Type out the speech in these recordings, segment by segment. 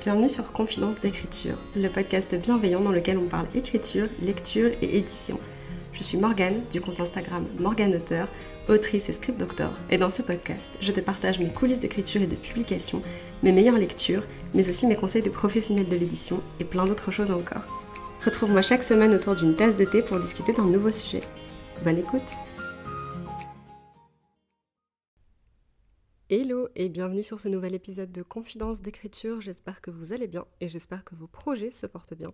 Bienvenue sur Confidence d'écriture, le podcast bienveillant dans lequel on parle écriture, lecture et édition. Je suis Morgane du compte Instagram Morgane Auteur, autrice et script doctor, et dans ce podcast, je te partage mes coulisses d'écriture et de publication, mes meilleures lectures, mais aussi mes conseils de professionnels de l'édition et plein d'autres choses encore. Retrouve-moi chaque semaine autour d'une tasse de thé pour discuter d'un nouveau sujet. Bonne écoute et bienvenue sur ce nouvel épisode de Confidence d'écriture. J'espère que vous allez bien et j'espère que vos projets se portent bien.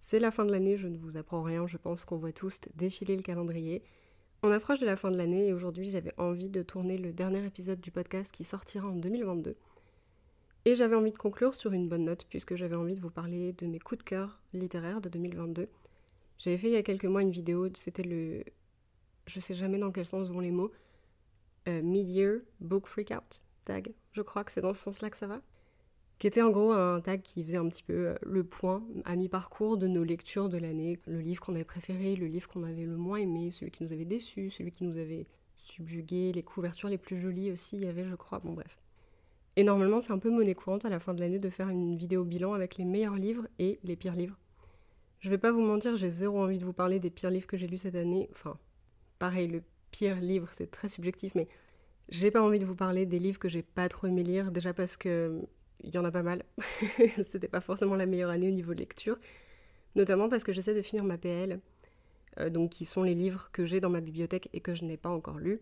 C'est la fin de l'année, je ne vous apprends rien, je pense qu'on voit tous défiler le calendrier. On approche de la fin de l'année et aujourd'hui j'avais envie de tourner le dernier épisode du podcast qui sortira en 2022. Et j'avais envie de conclure sur une bonne note puisque j'avais envie de vous parler de mes coups de cœur littéraires de 2022. J'avais fait il y a quelques mois une vidéo, c'était le... Je sais jamais dans quel sens vont les mots, euh, Mid-Year Book Freakout tag, je crois que c'est dans ce sens-là que ça va, qui était en gros un tag qui faisait un petit peu euh, le point à mi-parcours de nos lectures de l'année, le livre qu'on avait préféré, le livre qu'on avait le moins aimé, celui qui nous avait déçu, celui qui nous avait subjugué, les couvertures les plus jolies aussi, il y avait je crois, bon bref. Et normalement c'est un peu monnaie courante à la fin de l'année de faire une vidéo bilan avec les meilleurs livres et les pires livres. Je vais pas vous mentir, j'ai zéro envie de vous parler des pires livres que j'ai lus cette année, enfin pareil, le pire livre, c'est très subjectif, mais j'ai pas envie de vous parler des livres que j'ai pas trop aimé lire, déjà parce que il y en a pas mal. C'était pas forcément la meilleure année au niveau de lecture, notamment parce que j'essaie de finir ma PL, euh, donc qui sont les livres que j'ai dans ma bibliothèque et que je n'ai pas encore lus.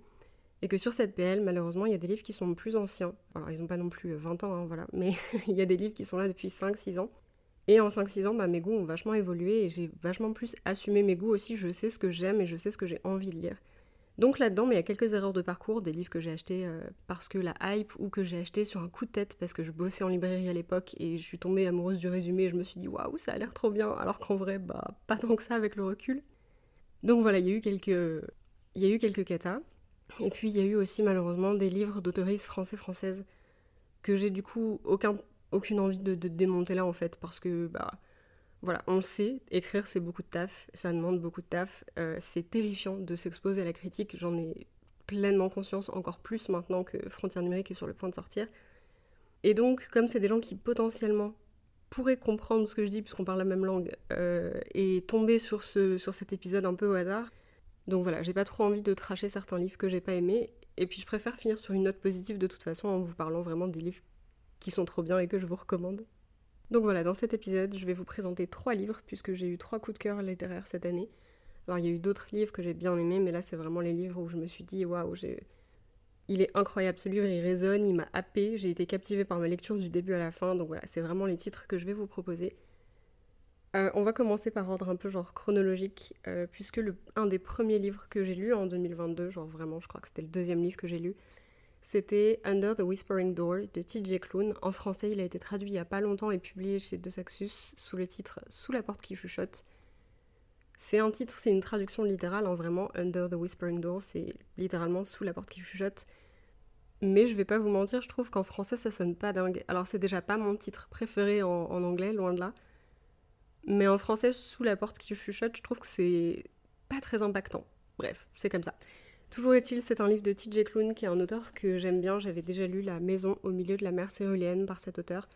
Et que sur cette PL, malheureusement, il y a des livres qui sont plus anciens. Alors, ils n'ont pas non plus 20 ans, hein, voilà. Mais il y a des livres qui sont là depuis 5-6 ans. Et en 5-6 ans, bah, mes goûts ont vachement évolué et j'ai vachement plus assumé mes goûts aussi. Je sais ce que j'aime et je sais ce que j'ai envie de lire. Donc là-dedans, il y a quelques erreurs de parcours, des livres que j'ai achetés euh, parce que la hype ou que j'ai acheté sur un coup de tête parce que je bossais en librairie à l'époque et je suis tombée amoureuse du résumé et je me suis dit waouh, ça a l'air trop bien, alors qu'en vrai, bah pas tant que ça avec le recul. Donc voilà, il y a eu quelques, il y a eu quelques. Et puis il y a eu aussi malheureusement des livres d'autoristes français-françaises que j'ai du coup aucun, aucune envie de, de démonter là en fait parce que bah voilà, on sait, écrire c'est beaucoup de taf, ça demande beaucoup de taf, euh, c'est terrifiant de s'exposer à la critique, j'en ai pleinement conscience, encore plus maintenant que Frontières numériques est sur le point de sortir. Et donc, comme c'est des gens qui potentiellement pourraient comprendre ce que je dis puisqu'on parle la même langue, euh, et tomber sur, sur cet épisode un peu au hasard, donc voilà, j'ai pas trop envie de tracher certains livres que j'ai pas aimés, et puis je préfère finir sur une note positive de toute façon en vous parlant vraiment des livres qui sont trop bien et que je vous recommande. Donc voilà, dans cet épisode, je vais vous présenter trois livres, puisque j'ai eu trois coups de cœur littéraires cette année. Alors il y a eu d'autres livres que j'ai bien aimés, mais là c'est vraiment les livres où je me suis dit, waouh, il est incroyable ce livre, il résonne, il m'a happé, j'ai été captivée par ma lecture du début à la fin, donc voilà, c'est vraiment les titres que je vais vous proposer. Euh, on va commencer par ordre un peu genre chronologique, euh, puisque un des premiers livres que j'ai lu en 2022, genre vraiment, je crois que c'était le deuxième livre que j'ai lu, c'était Under the Whispering Door de TJ Klune. En français, il a été traduit il n'y a pas longtemps et publié chez De sous le titre Sous la porte qui chuchote. C'est un titre, c'est une traduction littérale, en hein, vraiment. Under the Whispering Door, c'est littéralement Sous la porte qui chuchote. Mais je vais pas vous mentir, je trouve qu'en français ça sonne pas dingue. Alors c'est déjà pas mon titre préféré en, en, anglais, loin de là. Mais en français, Sous la porte qui chuchote, je trouve que c'est pas très impactant. Bref, c'est comme ça. Toujours est-il, c'est un livre de TJ Klune, qui est un auteur que j'aime bien. J'avais déjà lu La maison au milieu de la mer céruléenne par cet auteur,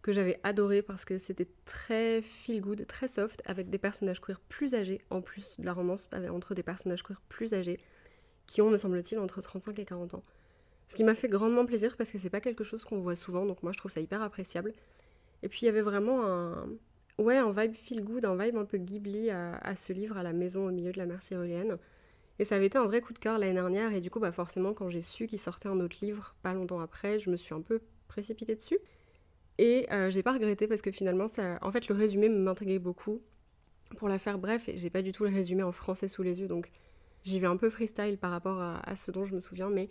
que j'avais adoré parce que c'était très feel good, très soft, avec des personnages queer plus âgés, en plus de la romance entre des personnages queer plus âgés, qui ont, me semble-t-il, entre 35 et 40 ans. Ce qui m'a fait grandement plaisir parce que c'est pas quelque chose qu'on voit souvent, donc moi je trouve ça hyper appréciable. Et puis il y avait vraiment un, ouais, un vibe feel good, un vibe un peu Ghibli à, à ce livre, à la maison au milieu de la mer céruléenne. Et ça avait été un vrai coup de cœur l'année dernière, et du coup, bah forcément, quand j'ai su qu'il sortait un autre livre pas longtemps après, je me suis un peu précipitée dessus. Et euh, j'ai pas regretté parce que finalement, ça... en fait, le résumé m'intriguait beaucoup. Pour la faire bref, j'ai pas du tout le résumé en français sous les yeux, donc j'y vais un peu freestyle par rapport à, ce dont je me souviens, mais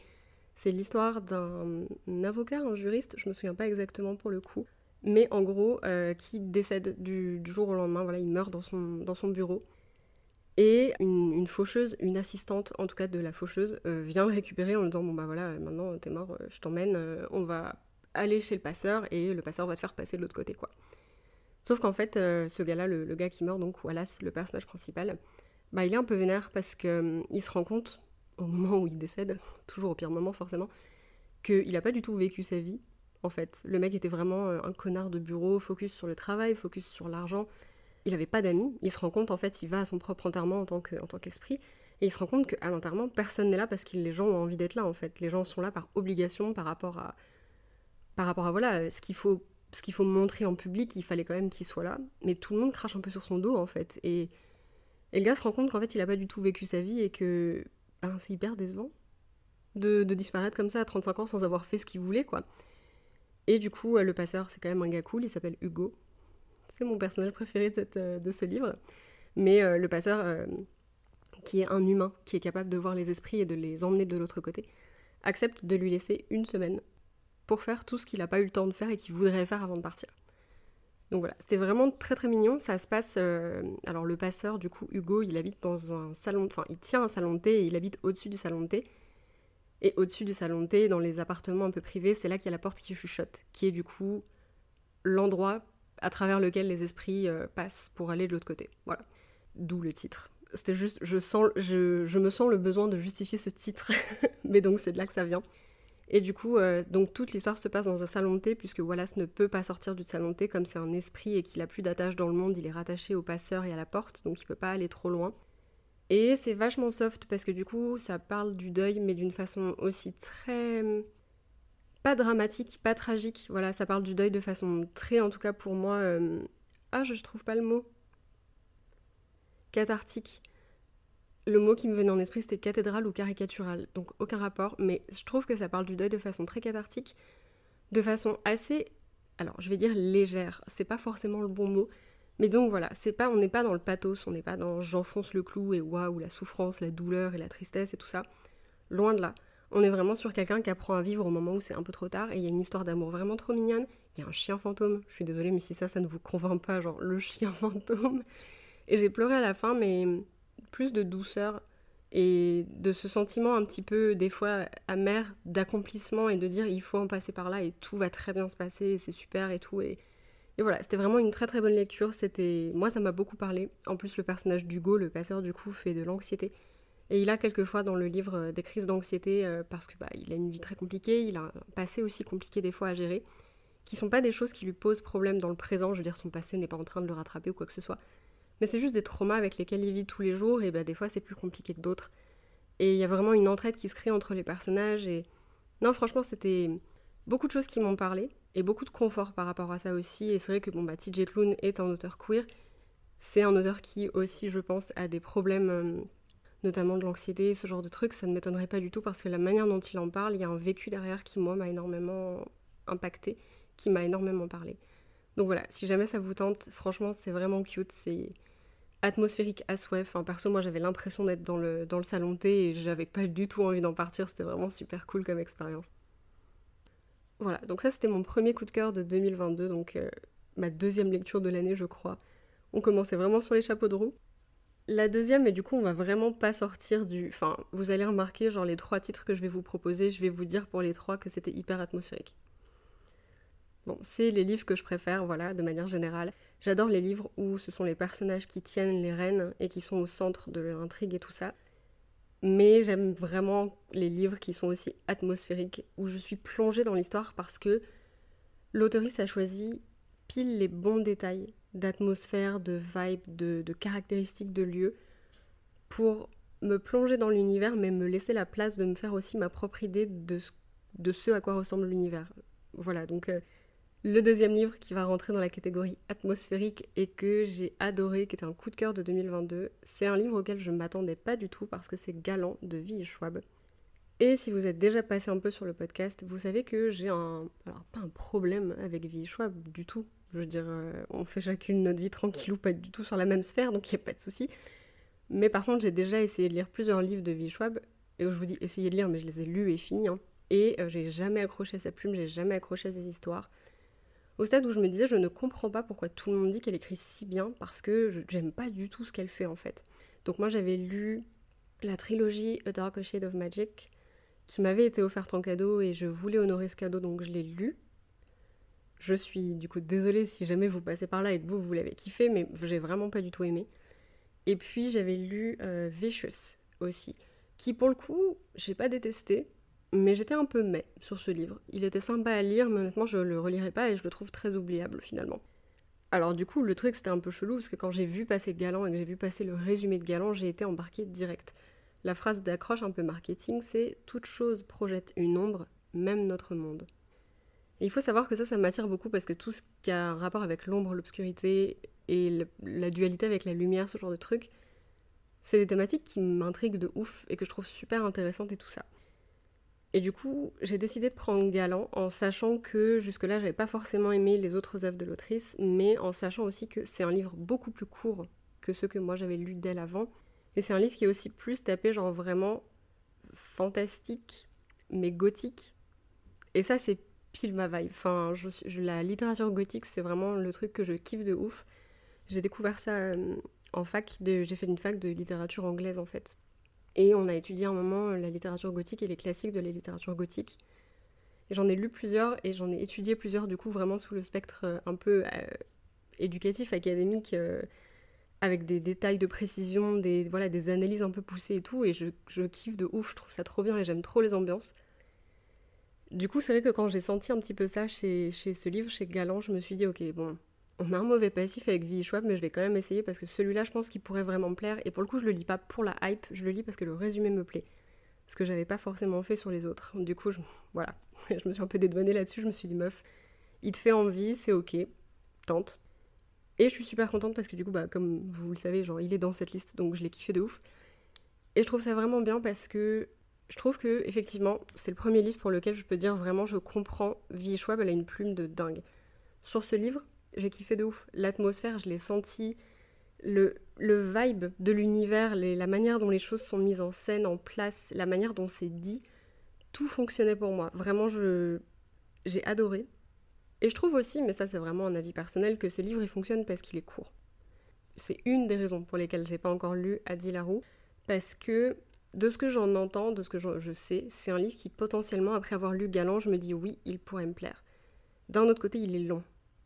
c'est l'histoire d'un avocat, un juriste, je me souviens pas exactement pour le coup, mais en gros, euh, qui décède du, du, jour au lendemain, voilà, il meurt dans son, dans son bureau. Et une, faucheuse, une assistante en tout cas de la faucheuse, euh, vient le récupérer en lui disant Bon bah voilà, maintenant t'es mort, euh, je t'emmène, euh, on va aller chez le passeur et le passeur va te faire passer de l'autre côté quoi. Sauf qu'en fait, ce gars-là, le, gars qui meurt, donc Wallace, le personnage principal, bah il est un peu vénère parce qu'il il se rend compte, au moment où il décède, toujours au pire moment forcément, qu'il n'a pas du tout vécu sa vie en fait. Le mec était vraiment euh, un connard de bureau, focus sur le travail, focus sur l'argent. Il n'avait pas d'amis. Il se rend compte, en fait, il va à son propre enterrement en tant qu'esprit. et il se rend compte qu'à l'enterrement, personne n'est là parce que les gens ont envie d'être là, en fait. Les gens sont là par obligation par rapport à, par rapport à voilà, ce qu'il faut, ce qu'il faut montrer en public, il fallait quand même qu'il soit là. Mais tout le monde crache un peu sur son dos, en fait. Et, et le gars se rend compte qu'en fait, il n'a pas du tout vécu sa vie et que ben, c'est hyper décevant de, de disparaître comme ça à 35 ans sans avoir fait ce qu'il voulait, quoi. Et du coup, euh, le passeur, c'est quand même un gars cool, il s'appelle Hugo. C'est mon personnage préféré de, euh, ce livre. Mais euh, le passeur, qui est un humain, qui est capable de voir les esprits et de les emmener de l'autre côté, accepte de lui laisser une semaine pour faire tout ce qu'il n'a pas eu le temps de faire et qu'il voudrait faire avant de partir. Donc voilà, c'était vraiment très très mignon. Ça se passe. alors le passeur, du coup, Hugo, il habite dans un salon. Enfin, il tient un salon de thé et il habite au-dessus du salon de thé. Et au-dessus du salon de thé, dans les appartements un peu privés, c'est là qu'il y a la porte qui chuchote, qui est du coup l'endroit à travers lequel les esprits euh, passent pour aller de l'autre côté. Voilà. D'où le titre. C'était juste, je, sens, je, me sens le besoin de justifier ce titre, mais donc c'est de là que ça vient. Et du coup, euh, donc toute l'histoire se passe dans un salon de thé, puisque Wallace ne peut pas sortir du salon de thé, comme c'est un esprit et qu'il a plus d'attache dans le monde, il est rattaché au passeur et à la porte, donc il peut pas aller trop loin. Et c'est vachement soft parce que du coup, ça parle du deuil, mais d'une façon aussi très. Pas dramatique, pas tragique. Voilà, ça parle du deuil de façon très, en tout cas pour moi. Euh, ah, je trouve pas le mot. Cathartique. Le mot qui me venait en esprit, c'était cathédrale ou caricatural. Donc aucun rapport, mais je trouve que ça parle du deuil de façon très cathartique, de façon assez. Alors, je vais dire légère. C'est pas forcément le bon mot, mais donc voilà, c'est pas, on n'est pas dans le pathos, on n'est pas dans j'enfonce le clou et waouh, la souffrance, la douleur et la tristesse et tout ça. Loin de là. On est vraiment sur quelqu'un qui apprend à vivre au moment où c'est un peu trop tard et il y a une histoire d'amour vraiment trop mignonne. Il y a un chien fantôme. Je suis désolée, mais si ça, ça ne vous convainc pas, genre le chien fantôme. Et j'ai pleuré à la fin, mais plus de douceur et de ce sentiment un petit peu, des fois, amer d'accomplissement et de dire il faut en passer par là et tout va très bien se passer et c'est super et tout. Et voilà, c'était vraiment une très très bonne lecture. C'était, moi, ça m'a beaucoup parlé. En plus, le personnage d'Hugo, le passeur du coup, fait de l'anxiété. Et il a quelquefois dans le livre euh, des crises d'anxiété euh, parce que bah, il a une vie très compliquée, il a un passé aussi compliqué des fois à gérer, qui sont pas des choses qui lui posent problème dans le présent. Je veux dire, son passé n'est pas en train de le rattraper ou quoi que ce soit. Mais c'est juste des traumas avec lesquels il vit tous les jours et bah, des fois c'est plus compliqué que d'autres. Et il y a vraiment une entraide qui se crée entre les personnages et non, franchement, c'était beaucoup de choses qui m'ont parlé et beaucoup de confort par rapport à ça aussi. Et c'est vrai que bon, bah, TJ Klune est un auteur queer. C'est un auteur qui aussi, je pense, a des problèmes, euh, notamment de l'anxiété, ce genre de trucs. Ça ne m'étonnerait pas du tout parce que la manière dont il en parle, il y a un vécu derrière qui, moi, m'a énormément impacté, qui m'a énormément parlé. Donc voilà, si jamais ça vous tente, franchement, c'est vraiment cute. C'est atmosphérique à souhait. Enfin, perso, moi, j'avais l'impression d'être dans le, salon thé et j'avais pas du tout envie d'en partir. C'était vraiment super cool comme expérience. Voilà, donc ça c'était mon premier coup de cœur de 2022, donc euh, ma deuxième lecture de l'année je crois. On commençait vraiment sur les chapeaux de roue. La deuxième, mais du coup on va vraiment pas sortir du... Enfin, vous allez remarquer, genre les trois titres que je vais vous proposer, je vais vous dire pour les trois que c'était hyper atmosphérique. Bon, c'est les livres que je préfère, voilà, de manière générale. J'adore les livres où ce sont les personnages qui tiennent les rênes et qui sont au centre de l'intrigue et tout ça. Mais j'aime vraiment les livres qui sont aussi atmosphériques, où je suis plongée dans l'histoire parce que l'autoriste a choisi pile les bons détails d'atmosphère, de vibe, de, caractéristiques de lieu pour me plonger dans l'univers, mais me laisser la place de me faire aussi ma propre idée de ce, à quoi ressemble l'univers. Voilà, donc euh, le deuxième livre qui va rentrer dans la catégorie atmosphérique et que j'ai adoré, qui était un coup de cœur de 2022, c'est un livre auquel je ne m'attendais pas du tout parce que c'est Galant de Vie Schwab. Et si vous êtes déjà passé un peu sur le podcast, vous savez que j'ai un. Alors, pas un problème avec Vie Schwab du tout. Je veux dire, euh, on fait chacune notre vie tranquille ou pas du tout sur la même sphère, donc il n'y a pas de souci. Mais par contre, j'ai déjà essayé de lire plusieurs livres de Vie Schwab. Et je vous dis essayez de lire, mais je les ai lus et finis. Hein. Et euh, j'ai jamais accroché sa plume, j'ai jamais accroché ses histoires au stade où je me disais je ne comprends pas pourquoi tout le monde dit qu'elle écrit si bien parce que j'aime pas du tout ce qu'elle fait en fait. Donc moi j'avais lu la trilogie A Dark Shade of Magic qui m'avait été offerte en cadeau et je voulais honorer ce cadeau donc je l'ai lu. Je suis du coup désolée si jamais vous passez par là et que vous, vous l'avez kiffé mais j'ai vraiment pas du tout aimé. Et puis j'avais lu euh, Vicious aussi qui pour le coup j'ai pas détesté mais j'étais un peu mais sur ce livre. Il était sympa à lire, mais honnêtement, je le relirai pas et je le trouve très oubliable finalement. Alors du coup, le truc c'était un peu chelou parce que quand j'ai vu passer Galant et que j'ai vu passer le résumé de Galant, j'ai été embarquée direct. La phrase d'accroche un peu marketing, c'est toute chose projette une ombre, même notre monde. Il faut savoir que ça, ça m'attire beaucoup parce que tout ce qui a un rapport avec l'ombre, l'obscurité et la dualité avec la lumière, ce genre de trucs, c'est des thématiques qui m'intriguent de ouf et que je trouve super intéressantes et tout ça. Et du coup, j'ai décidé de prendre Galant en sachant que jusque-là, j'avais pas forcément aimé les autres œuvres de l'autrice, mais en sachant aussi que c'est un livre beaucoup plus court que ceux que moi j'avais lus d'elle avant. Et c'est un livre qui est aussi plus tapé, genre vraiment fantastique, mais gothique. Et ça, c'est ma vibe. Enfin, la littérature gothique, c'est vraiment le truc que je kiffe de ouf. J'ai découvert ça euh, en fac, j'ai fait une fac de littérature anglaise en fait. Et on a étudié un moment la littérature gothique et les classiques de la littérature gothique. J'en ai lu plusieurs et j'en ai étudié plusieurs du coup vraiment sous le spectre euh, un peu euh, éducatif, académique, euh, avec des détails de précision, des, voilà, des analyses un peu poussées et tout. Et je, je kiffe de ouf, je trouve ça trop bien et j'aime trop les ambiances. Du coup, c'est vrai que quand j'ai senti un petit peu ça chez, chez ce livre, chez Galant, je me suis dit, ok, bon, on a un mauvais passif avec V. Schwab, mais je vais quand même essayer parce que celui-là, je pense qu'il pourrait vraiment me plaire. Et pour le coup, je le lis pas pour la hype, je le lis parce que le résumé me plaît. Ce que j'avais pas forcément fait sur les autres. Du coup, voilà, je me suis un peu dédouanée là-dessus. Je me suis dit, meuf, il te fait envie, c'est ok, tente. Et je suis super contente parce que du coup, bah, comme vous le savez, genre, il est dans cette liste, donc je l'ai kiffé de ouf. Et je trouve ça vraiment bien parce que je trouve que, effectivement, c'est le premier livre pour lequel je peux dire vraiment, je comprends. V. Schwab, elle a une plume de dingue. Sur ce livre, j'ai kiffé de ouf. L'atmosphère, je l'ai senti. Le, le vibe de l'univers, la manière dont les choses sont mises en scène, en place, la manière dont c'est dit, tout fonctionnait pour moi. Vraiment, j'ai adoré. Et je trouve aussi, mais ça c'est vraiment un avis personnel, que ce livre il fonctionne parce qu'il est court. C'est une des raisons pour lesquelles j'ai pas encore lu Adi Larou, parce que de ce que j'en entends, de ce que je, sais, c'est un livre qui potentiellement, après avoir lu Galant, je me dis oui, il pourrait me plaire. D'un autre côté, il est long.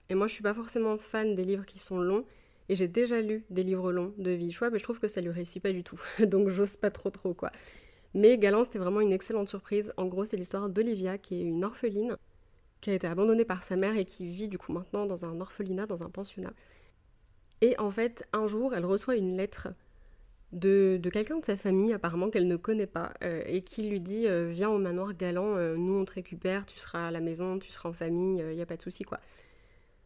Et moi, je suis pas forcément fan des livres qui sont longs. Et j'ai déjà lu des livres longs de vie mais je trouve que ça lui réussit pas du tout. Donc j'ose pas trop trop quoi. Mais Galant, c'était vraiment une excellente surprise. En gros, c'est l'histoire d'Olivia, qui est une orpheline, qui a été abandonnée par sa mère et qui vit du coup maintenant dans un orphelinat, dans un pensionnat. Et en fait, un jour, elle reçoit une lettre de, quelqu'un de sa famille, apparemment qu'elle ne connaît pas, euh, et qui lui dit euh, Viens au manoir galant, euh, nous on te récupère, tu seras à la maison, tu seras en famille, il n'y a pas de souci quoi.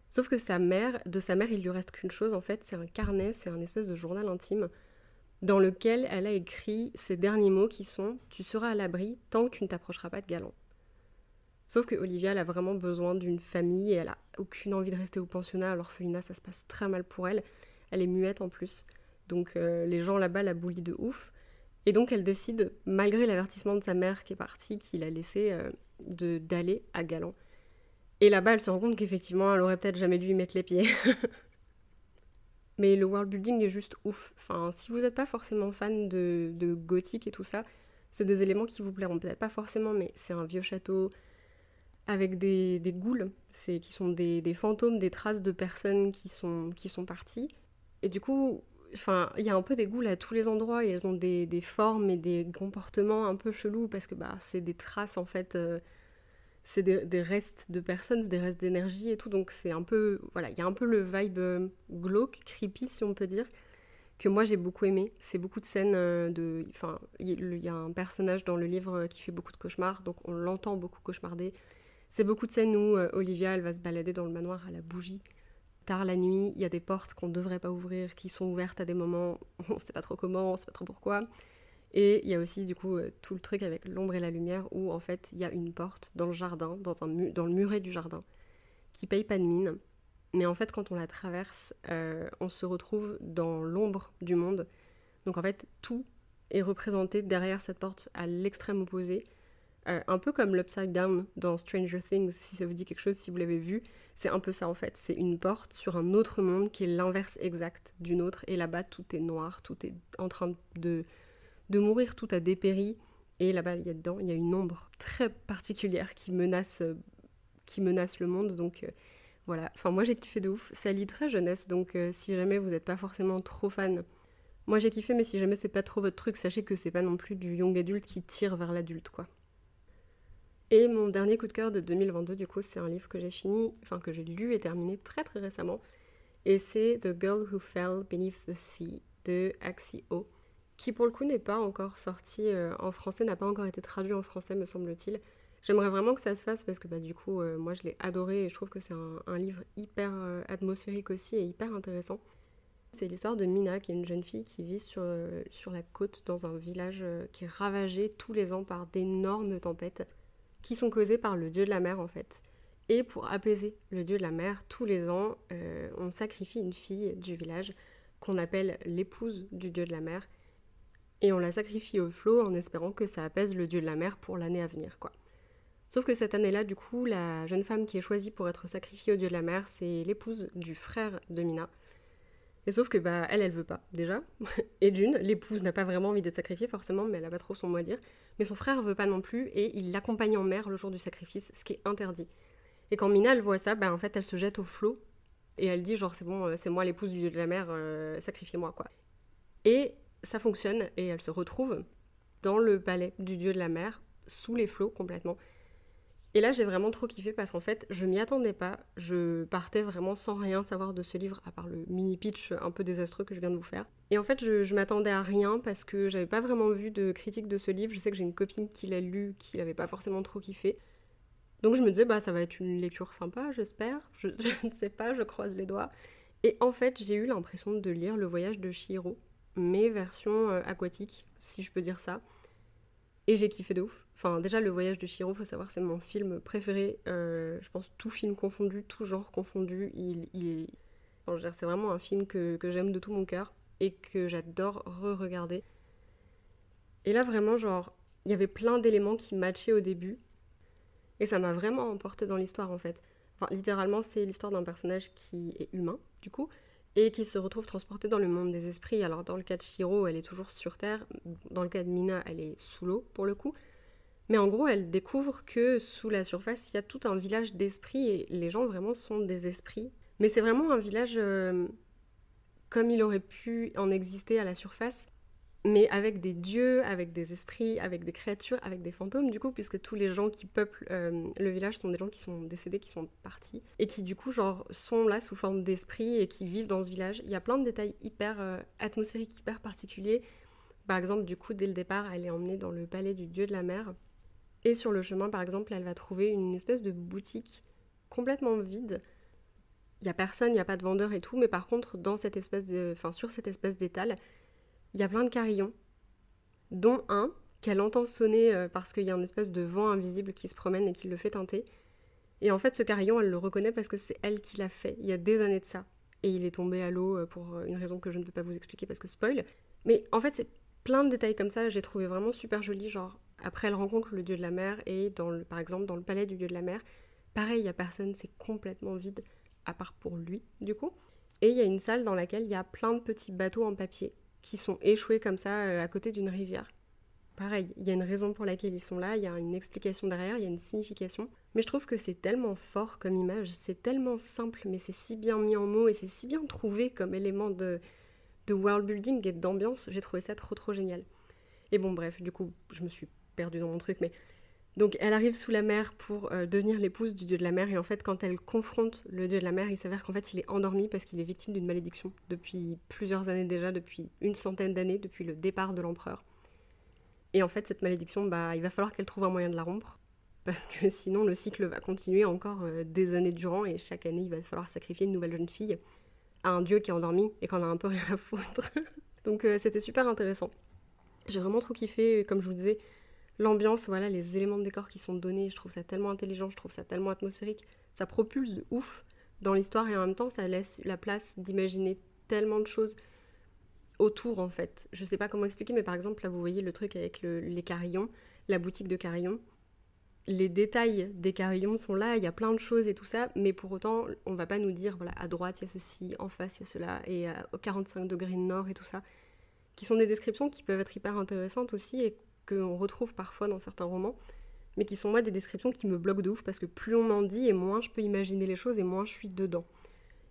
Sauf que sa mère, de sa mère, il lui reste qu'une chose en fait, c'est un carnet, c'est un espèce de journal intime dans lequel elle a écrit ces derniers mots qui sont Tu seras à l'abri tant que tu ne t'approcheras pas de Galant. Sauf que Olivia, elle a vraiment besoin d'une famille et elle a aucune envie de rester au pensionnat, à l'orphelinat, ça se passe très mal pour elle. Elle est muette en plus. Donc euh, les gens là-bas la boulient de ouf. Et donc elle décide, malgré l'avertissement de sa mère qui est partie, qui l'a laissé, euh, de d'aller à Galant. Et là-bas, elle se rend compte qu'effectivement, elle aurait peut-être jamais dû y mettre les pieds. Mais le world building est juste ouf. Enfin, si vous n'êtes pas forcément fan de, gothique et tout ça, c'est des éléments qui vous plairont peut-être pas forcément, mais c'est un vieux château avec des, des ghouls, qui sont des, des, fantômes, des traces de personnes qui sont, qui sont parties. Et du coup, enfin, il y a un peu des ghouls à tous les endroits et elles ont des, des formes et des comportements un peu chelous parce que bah, c'est des traces en fait. Euh, c'est des, restes de personnes, des restes d'énergie et tout, donc c'est un peu, voilà, il y a un peu le vibe euh, glauque, creepy si on peut dire, que moi j'ai beaucoup aimé. C'est beaucoup de scènes euh, de, enfin, il y, a un personnage dans le livre euh, qui fait beaucoup de cauchemars, donc on l'entend beaucoup cauchemarder. C'est beaucoup de scènes où Olivia, elle va se balader dans le manoir à la bougie. Tard la nuit, il y a des portes qu'on ne devrait pas ouvrir, qui sont ouvertes à des moments, on ne sait pas trop comment, on ne sait pas trop pourquoi. Et il y a aussi du coup euh, tout le truc avec l'ombre et la lumière où en fait il y a une porte dans le jardin, dans, le muret du jardin, qui paye pas de mine. Mais en fait quand on la traverse, euh, on se retrouve dans l'ombre du monde. Donc en fait tout est représenté derrière cette porte à l'extrême opposé. Euh, un peu comme l'Upside Down dans Stranger Things, si ça vous dit quelque chose, si vous l'avez vu, c'est un peu ça en fait. C'est une porte sur un autre monde qui est l'inverse exact d'une autre, et là-bas tout est noir, tout est en train de, mourir, tout a dépéri. Et là-bas, il y a dedans, il y a une ombre très particulière qui menace, euh, qui menace le monde. Donc euh, voilà, enfin moi j'ai kiffé de ouf. Ça lit très jeunesse, donc si jamais vous n'êtes pas forcément trop fan, moi j'ai kiffé, mais si jamais c'est pas trop votre truc, sachez que c'est pas non plus du young adulte qui tire vers l'adulte, quoi. Et mon dernier coup de cœur de 2022, du coup, c'est un livre que j'ai fini, enfin que j'ai lu et terminé très très récemment. Et c'est The Girl Who Fell Beneath the Sea de Axio, qui pour le coup n'est pas encore sorti euh, en français, n'a pas encore été traduit en français, me semble-t-il. J'aimerais vraiment que ça se fasse parce que bah, du coup, euh, moi je l'ai adoré et je trouve que c'est un, livre hyper euh, atmosphérique aussi et hyper intéressant. C'est l'histoire de Mina, qui est une jeune fille qui vit sur, sur la côte dans un village qui est ravagé tous les ans par d'énormes tempêtes qui sont causées par le dieu de la mer en fait. Et pour apaiser le dieu de la mer, tous les ans, on sacrifie une fille du village qu'on appelle l'épouse du dieu de la mer. Et on la sacrifie au flot en espérant que ça apaise le dieu de la mer pour l'année à venir. Sauf que cette année-là, du coup, la jeune femme qui est choisie pour être sacrifiée au dieu de la mer, c'est l'épouse du frère de Mina. Et sauf que bah elle, elle veut pas déjà. Et d'une, l'épouse n'a pas vraiment envie d'être sacrifiée forcément, mais elle a pas trop son mot à dire. Mais son frère veut pas non plus et il l'accompagne en mer le jour du sacrifice, ce qui est interdit. Et quand Mina elle voit ça, bah en fait elle se jette au flot et elle dit genre c'est bon, euh, c'est moi l'épouse du dieu de la mer, euh, sacrifiez-moi quoi. Et ça fonctionne et elle se retrouve dans le palais du dieu de la mer, sous les flots complètement. Et là, j'ai vraiment trop kiffé parce qu'en fait, je m'y attendais pas. Je partais vraiment sans rien savoir de ce livre, à part le mini pitch un peu désastreux que je viens de vous faire. Et en fait, je, m'attendais à rien parce que j'avais pas vraiment vu de critique de ce livre. Je sais que j'ai une copine qui l'a lu, qui l'avait pas forcément trop kiffé. Donc je me disais, bah ça va être une lecture sympa, j'espère. Je, ne sais pas, je croise les doigts. Et en fait, j'ai eu l'impression de lire Le voyage de Shiro, mais version euh, aquatique, si je peux dire ça. Et j'ai kiffé de ouf. Enfin, déjà, Le Voyage de Shiro, faut savoir, c'est mon film préféré. Euh, je pense tout film confondu, tout genre confondu. Il, il... Enfin, c'est vraiment un film que j'aime de tout mon cœur et que j'adore re-regarder. Et là, vraiment, genre, il y avait plein d'éléments qui matchaient au début. Et ça m'a vraiment emporté dans l'histoire, en fait. Enfin, littéralement, c'est l'histoire d'un personnage qui est humain, du coup, et qui se retrouve transportée dans le monde des esprits. Alors dans le cas de Shiro, elle est toujours sur Terre, dans le cas de Mina, elle est sous l'eau pour le coup. Mais en gros, elle découvre que sous la surface, il y a tout un village d'esprits et les gens vraiment sont des esprits. Mais c'est vraiment un village euh, comme il aurait pu en exister à la surface, mais avec des dieux, avec des esprits, avec des créatures, avec des fantômes, du coup, puisque tous les gens qui peuplent euh, le village sont des gens qui sont décédés, qui sont partis, et qui, du coup, genre, sont là sous forme d'esprit et qui vivent dans ce village. Il y a plein de détails hyper euh, atmosphériques, hyper particuliers. Par exemple, du coup, dès le départ, elle est emmenée dans le palais du dieu de la mer. Et sur le chemin, par exemple, elle va trouver une espèce de boutique complètement vide. A personne, il n'y a pas de vendeur et tout, mais par contre, dans cette espèce de, enfin, sur cette espèce d'étal, il y a plein de carillons, dont un qu'elle entend sonner euh, parce qu'il y a une espèce de vent invisible qui se promène et qui le fait teinter. Et en fait, ce carillon, elle le reconnaît parce que c'est elle qui l'a fait, il y a des années de ça. Et il est tombé à l'eau euh, pour euh, une raison que je ne peux pas vous expliquer parce que spoil. Mais en fait, c'est plein de détails comme ça, j'ai trouvé vraiment super joli. Genre, après, elle rencontre le dieu de la mer et, par exemple, dans le palais du dieu de la mer, pareil, il n'y a personne, c'est complètement vide, à part pour lui, du coup. Et il y a une salle dans laquelle il y a plein de petits bateaux en papier qui sont échoués comme ça euh, à côté d'une rivière. Pareil, il y a une raison pour laquelle ils sont là, il y a une explication derrière, il y a une signification. Mais je trouve que c'est tellement fort comme image, c'est tellement simple, mais c'est si bien mis en mots et c'est si bien trouvé comme élément de, de world building et d'ambiance. J'ai trouvé ça trop trop génial. Et bon, bref, du coup, je me suis perdue dans mon truc, mais donc elle arrive sous la mer pour euh, devenir l'épouse du dieu de la mer et en fait quand elle confronte le dieu de la mer, il s'avère qu'en fait il est endormi parce qu'il est victime d'une malédiction depuis plusieurs années déjà, depuis une centaine d'années, depuis le départ de l'empereur. Et en fait cette malédiction, bah il va falloir qu'elle trouve un moyen de la rompre parce que sinon le cycle va continuer encore euh, des années durant et chaque année il va falloir sacrifier une nouvelle jeune fille à un dieu qui est endormi et qu'on a un peu rien à foutre. Donc euh, c'était super intéressant. J'ai vraiment trop kiffé, comme je vous disais, l'ambiance, voilà, les éléments de décor qui sont donnés, je trouve ça tellement intelligent, je trouve ça tellement atmosphérique, ça propulse de ouf dans l'histoire et en même temps ça laisse la place d'imaginer tellement de choses autour en fait. Je sais pas comment expliquer, mais par exemple là vous voyez le truc avec les carillons, la boutique de carillons. Les détails des carillons sont là, il y a plein de choses et tout ça, mais pour autant on va pas nous dire voilà à droite il y a ceci, en face il y a cela et au 45 degrés nord et tout ça, qui sont des descriptions qui peuvent être hyper intéressantes aussi et qu'on retrouve parfois dans certains romans, mais qui sont moi des descriptions qui me bloquent de ouf parce que plus on m'en dit et moins je peux imaginer les choses et moins je suis dedans.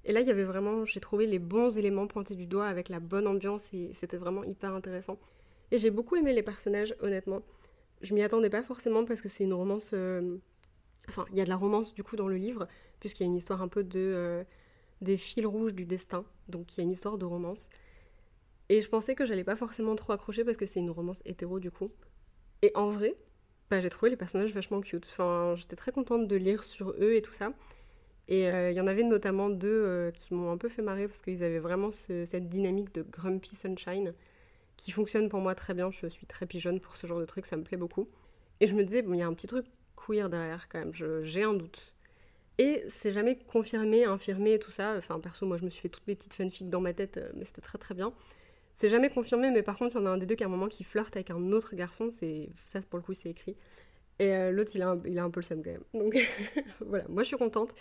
Et là, il y avait vraiment, j'ai trouvé les bons éléments pointés du doigt avec la bonne ambiance et c'était vraiment hyper intéressant. Et j'ai beaucoup aimé les personnages, honnêtement. je m'y attendais pas forcément parce que c'est une romance. euh, Enfin, il y a de la romance du coup dans le livre, puisqu'il y a une histoire un peu de. euh, des fils rouges du destin. Donc il y a une histoire de romance. Et je pensais que j'allais pas forcément trop accrocher parce que c'est une romance hétéro du coup. Et en vrai, bah, j'ai trouvé les personnages vachement cute. Enfin, j'étais très contente de lire sur eux et tout ça. Et euh, il y en avait notamment deux euh, qui m'ont un peu fait marrer parce qu'ils avaient vraiment ce- cette dynamique de Grumpy Sunshine qui fonctionne pour moi très bien. Je suis très pigeonne pour ce genre de truc, ça me plaît beaucoup. Et je me disais, bon, il y a un petit truc queer derrière quand même, j'ai un doute. Et c'est jamais confirmé, infirmé et tout ça. Enfin, perso, moi je me suis fait toutes mes petites fanfics dans ma tête, euh, mais c'était très très bien. C'est jamais confirmé, mais par contre, il y en a un des deux qui à un moment qui flirte avec un autre garçon, c'est ça pour le coup c'est écrit. Et euh, l'autre il, a un- il peu le seum quand même. Donc voilà, moi je suis contente.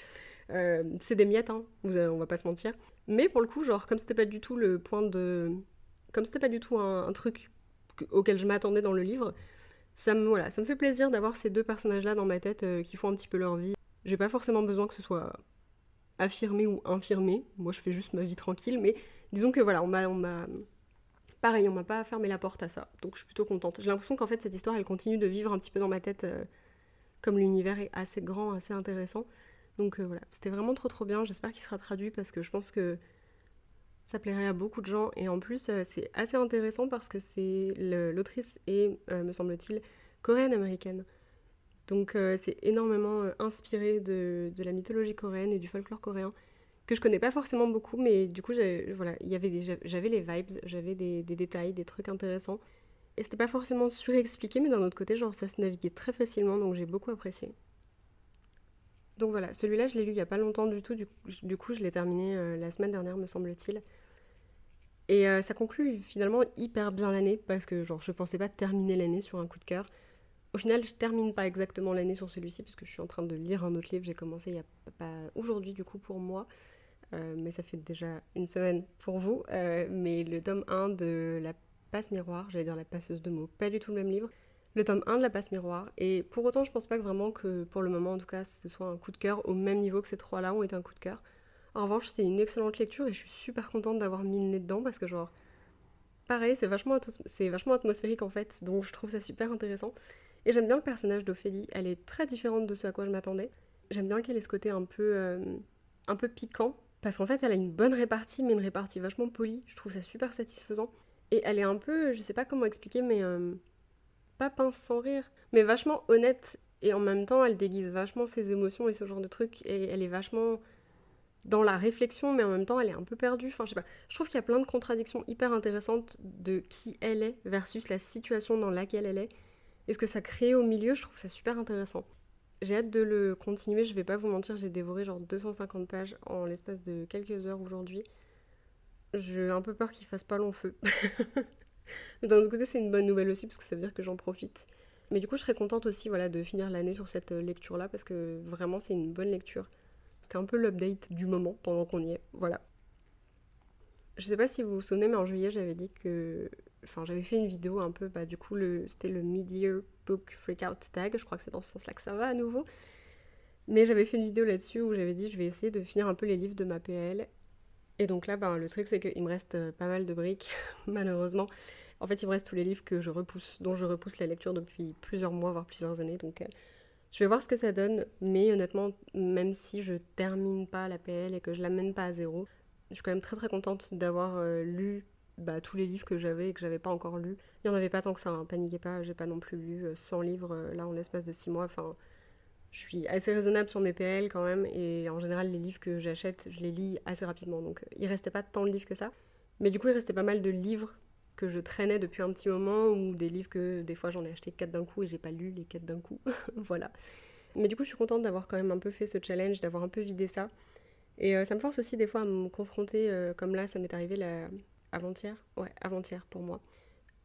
Euh, c'est des miettes, hein, on va pas se mentir. Mais pour le coup, genre, comme c'était pas du tout le point de. Comme c'était pas du tout un, truc que- auquel je m'attendais dans le livre, ça me, voilà, ça me fait plaisir d'avoir ces deux personnages-là dans ma tête euh, qui font un petit peu leur vie. J'ai pas forcément besoin que ce soit affirmé ou infirmé. Moi, je fais juste ma vie tranquille, mais disons que voilà, on m'a. On m'a... Pareil, on m'a pas fermé la porte à ça, donc je suis plutôt contente. J'ai l'impression qu'en fait, cette histoire, elle continue de vivre un petit peu dans ma tête, euh, comme l'univers est assez grand, assez intéressant. Donc euh, voilà, c'était vraiment trop trop bien. J'espère qu'il sera traduit parce que je pense que ça plairait à beaucoup de gens. Et en plus, euh, c'est assez intéressant parce que c'est l'autrice est, me semble-t-il, coréenne-américaine. Donc c'est énormément inspiré de la mythologie coréenne et du folklore coréen que je connais pas forcément beaucoup, mais du coup, j'avais les vibes, j'avais des, détails, des trucs intéressants. Et c'était pas forcément surexpliqué, mais d'un autre côté, genre ça se naviguait très facilement, donc j'ai beaucoup apprécié. Donc voilà, celui-là, je l'ai lu il y a pas longtemps du tout, du, coup, je l'ai terminé euh, la semaine dernière, me semble-t-il. Et euh, ça conclut finalement hyper bien l'année, parce que genre je pensais pas terminer l'année sur un coup de cœur. Au final, je termine pas exactement l'année sur celui-ci, puisque je suis en train de lire un autre livre, j'ai commencé il y a pas aujourd'hui du coup pour moi, euh, mais ça fait déjà une semaine pour vous. Euh, mais le tome 1 de La Passe Miroir, j'allais dire La Passeuse de mots, pas du tout le même livre. Le tome 1 de La Passe Miroir, et pour autant, je pense pas que vraiment que pour le moment, en tout cas, ce soit un coup de cœur au même niveau que ces trois-là ont été un coup de cœur. En revanche, c'était une excellente lecture et je suis super contente d'avoir mis le nez dedans parce que, genre, pareil, c'est vachement, c'est vachement atmosphérique en fait, donc je trouve ça super intéressant. Et j'aime bien le personnage d'Ophélie, elle est très différente de ce à quoi je m'attendais. J'aime bien qu'elle ait ce côté un peu, euh, un peu piquant, parce qu'en fait elle a une bonne répartie, mais une répartie vachement polie. Je trouve ça super satisfaisant. Et elle est un peu, je sais pas comment expliquer, mais euh, pas pince sans rire, mais vachement honnête. Et en même temps, elle déguise vachement ses émotions et ce genre de trucs. Et elle est vachement dans la réflexion, mais en même temps, elle est un peu perdue. Enfin, je sais pas. Je trouve qu'il y a plein de contradictions hyper intéressantes de qui elle est versus la situation dans laquelle elle est. Et ce que ça crée au milieu, je trouve ça super intéressant. J'ai hâte de le continuer, je vais pas vous mentir, j'ai dévoré genre 250 pages en l'espace de quelques heures aujourd'hui. J'ai un peu peur qu'il fasse pas long feu. Mais d'un autre côté, c'est une bonne nouvelle aussi parce que ça veut dire que j'en profite. Mais du coup, je serais contente aussi voilà, de finir l'année sur cette euh, lecture-là parce que vraiment, c'est une bonne lecture. C'était un peu l'update du moment pendant qu'on y est. Voilà. Je sais pas si vous vous souvenez, mais en juillet, j'avais dit que. Enfin, j'avais fait une vidéo un peu, bah, du coup, le... c'était le Mid-Year Book Freakout Tag. Je crois que c'est dans ce sens-là que ça va à nouveau. Mais j'avais fait une vidéo là-dessus où j'avais dit je vais essayer de finir un peu les livres de ma PL. Et donc là, ben, le truc, c'est qu'il me reste euh, pas mal de briques, malheureusement. En fait, il me reste tous les livres que je repousse, dont je repousse la lecture depuis plusieurs mois, voire plusieurs années. Donc, euh, je vais voir ce que ça donne. Mais honnêtement, même si je termine pas la PL et que je l'amène pas à zéro, je suis quand même très très contente d'avoir euh, lu bah, tous les livres que j'avais et que j'avais pas encore lus. Il y en avait pas tant que ça, hein, paniquez pas, j'ai pas non plus lu euh, 100 livres euh, là en l'espace de 6 mois. Enfin, je suis assez raisonnable sur mes PL quand même, et en général, les livres que j'achète, je les lis assez rapidement. Donc, euh, il restait pas tant de livres que ça. Mais du coup, il restait pas mal de livres que je traînais depuis un petit moment, ou des livres que des fois j'en ai acheté 4 d'un coup et j'ai pas lu les 4 d'un coup. voilà. Mais du coup, je suis contente d'avoir quand même un peu fait ce challenge, d'avoir un peu vidé ça. Et euh, ça me force aussi des fois à me confronter, euh, comme là, ça m'est arrivé la... avant-hier? Ouais, avant-hier pour moi.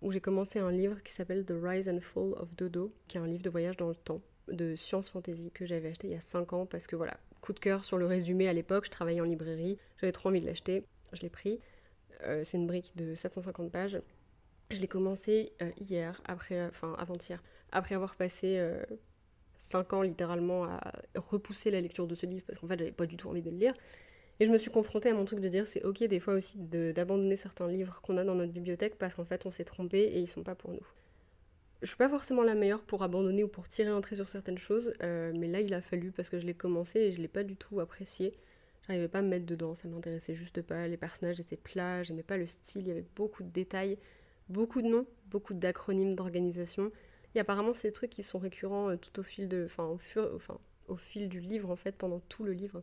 Où j'ai commencé un livre qui s'appelle The Rise and Fall of Dodo, qui est un livre de voyage dans le temps, de science fantasy que j'avais acheté il y a 5 ans parce que voilà, coup de cœur sur le résumé à l'époque, je travaillais en librairie, j'avais trop envie de l'acheter, je l'ai pris. Euh, c'est une brique de 750 pages. Je l'ai commencé euh, hier, après, enfin avant-hier, après avoir passé 5 ans littéralement à repousser la lecture de ce livre parce qu'en fait j'avais pas du tout envie de le lire. Et je me suis confrontée à mon truc de dire c'est ok des fois aussi d'abandonner certains livres qu'on a dans notre bibliothèque parce qu'en fait on s'est trompé et ils sont pas pour nous. Je suis pas forcément la meilleure pour abandonner ou pour tirer un trait sur certaines choses, euh, mais là il a fallu parce que je l'ai commencé et je l'ai pas du tout apprécié. J'arrivais pas à me mettre dedans, ça m'intéressait juste pas. Les personnages étaient plats, j'aimais pas le style, il y avait beaucoup de détails, beaucoup de noms, beaucoup d'acronymes d'organisation. Et apparemment, c'est des trucs qui sont récurrents euh, tout au fil au fil du livre en fait, pendant tout le livre.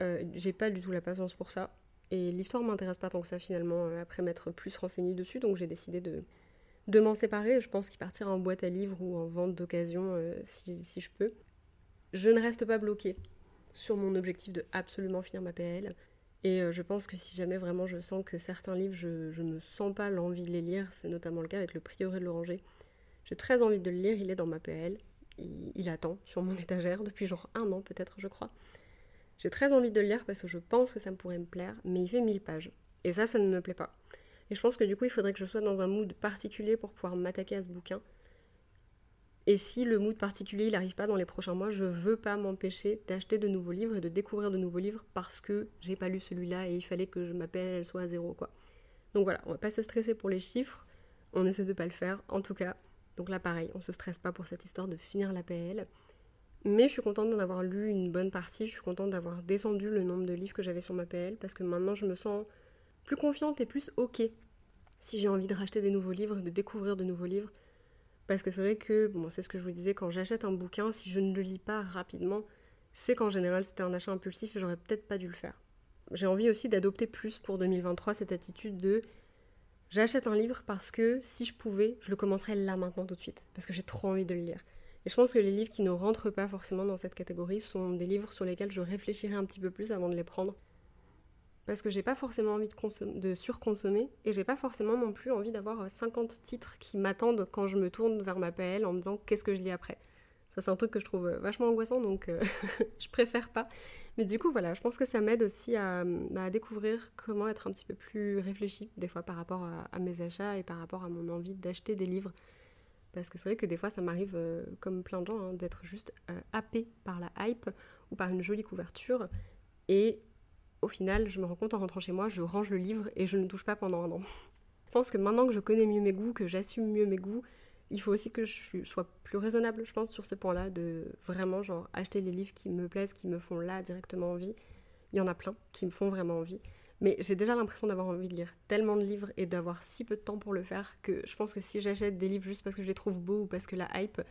Euh, j'ai pas du tout la patience pour ça. Et l'histoire m'intéresse pas tant que ça finalement, après m'être plus renseignée dessus, donc j'ai décidé de, de m'en séparer. Je pense qu'il partira en boîte à livres ou en vente d'occasion euh, si, je peux. Je ne reste pas bloquée sur mon objectif de absolument finir ma PL. Et euh, je pense que si jamais vraiment je sens que certains livres, je, ne sens pas l'envie de les lire, c'est notamment le cas avec le Prieuré de l'Oranger. J'ai très envie de le lire, il est dans ma PL. Il, il attend sur mon étagère depuis genre un an peut-être, je crois. J'ai très envie de le lire parce que je pense que ça me pourrait me plaire, mais il fait 1000 pages. Et ça, ça ne me plaît pas. Et je pense que du coup, il faudrait que je sois dans un mood particulier pour pouvoir m'attaquer à ce bouquin. Et si le mood particulier il n'arrive pas dans les prochains mois, je veux pas m'empêcher d'acheter de nouveaux livres et de découvrir de nouveaux livres parce que j'ai pas lu celui-là et il fallait que je m'appelle elle soit à zéro quoi. Donc voilà, on va pas se stresser pour les chiffres, on essaie de pas le faire en tout cas. Donc là pareil, on se stresse pas pour cette histoire de finir la PL. Mais je suis contente d'en avoir lu une bonne partie, je suis contente d'avoir descendu le nombre de livres que j'avais sur ma PL parce que maintenant je me sens plus confiante et plus ok si j'ai envie de racheter des nouveaux livres, de découvrir de nouveaux livres. Parce que c'est vrai que, bon, c'est ce que je vous disais, quand j'achète un bouquin, si je ne le lis pas rapidement, c'est qu'en général c'était un achat impulsif et j'aurais peut-être pas dû le faire. J'ai envie aussi d'adopter plus pour 2023 cette attitude de j'achète un livre parce que si je pouvais, je le commencerais là maintenant tout de suite, parce que j'ai trop envie de le lire. Et je pense que les livres qui ne rentrent pas forcément dans cette catégorie sont des livres sur lesquels je réfléchirai un petit peu plus avant de les prendre parce que j'ai pas forcément envie de, surconsommer et j'ai pas forcément non plus envie d'avoir 50 euh, titres qui m'attendent quand je me tourne vers ma PL en me disant qu'est-ce que je lis après. Ça c'est un truc que je trouve euh, vachement angoissant donc euh, je préfère pas. Mais du coup voilà, je pense que ça m'aide aussi à, bah, découvrir comment être un petit peu plus réfléchi des fois par rapport à, mes achats et par rapport à mon envie d'acheter des livres. Parce que c'est vrai que des fois ça m'arrive comme plein de gens hein, d'être juste happé par la hype ou par une jolie couverture et au final, je me rends compte en rentrant chez moi, je range le livre et je ne touche pas pendant un an. je pense que maintenant que je connais mieux mes goûts, que j'assume mieux mes goûts, il faut aussi que je sois plus raisonnable, je pense, sur ce point-là, de vraiment genre acheter les livres qui me plaisent, qui me font là directement envie. Il y en a plein qui me font vraiment envie. Mais j'ai déjà l'impression d'avoir envie de lire tellement de livres et d'avoir si peu de temps pour le faire que je pense que si j'achète des livres juste parce que je les trouve beaux ou parce que la hype,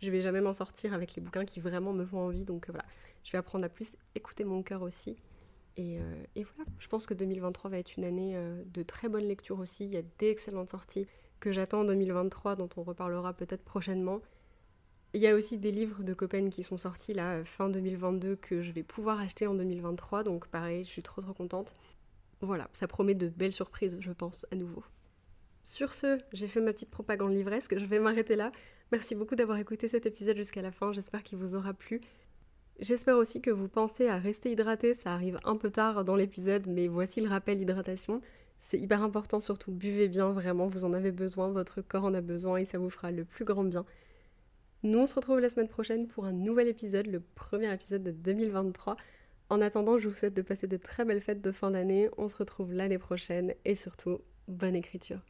je vais jamais m'en sortir avec les bouquins qui vraiment me font envie. Donc voilà, je vais apprendre à plus écouter mon cœur aussi euh, et, voilà, je pense que 2023 va être une année euh, de très bonne lecture aussi. Il y a d'excellentes sorties que j'attends en 2023, dont on reparlera peut-être prochainement. Il y a aussi des livres de Copen qui sont sortis là euh, fin 2022 que je vais pouvoir acheter en 2023, donc pareil, je suis trop trop contente. Voilà, ça promet de belles surprises, je pense, à nouveau. Sur ce, j'ai fait ma petite propagande livresque, je vais m'arrêter là. Merci beaucoup d'avoir écouté cet épisode jusqu'à la fin, j'espère qu'il vous aura plu. J'espère aussi que vous pensez à rester hydraté, ça arrive un peu tard dans l'épisode, mais voici le rappel hydratation. C'est hyper important, surtout buvez bien, vraiment, vous en avez besoin, votre corps en a besoin et ça vous fera le plus grand bien. Nous, on se retrouve la semaine prochaine pour un nouvel épisode, le premier épisode de 2023. En attendant, je vous souhaite de passer de très belles fêtes de fin d'année. On se retrouve l'année prochaine et surtout, bonne écriture.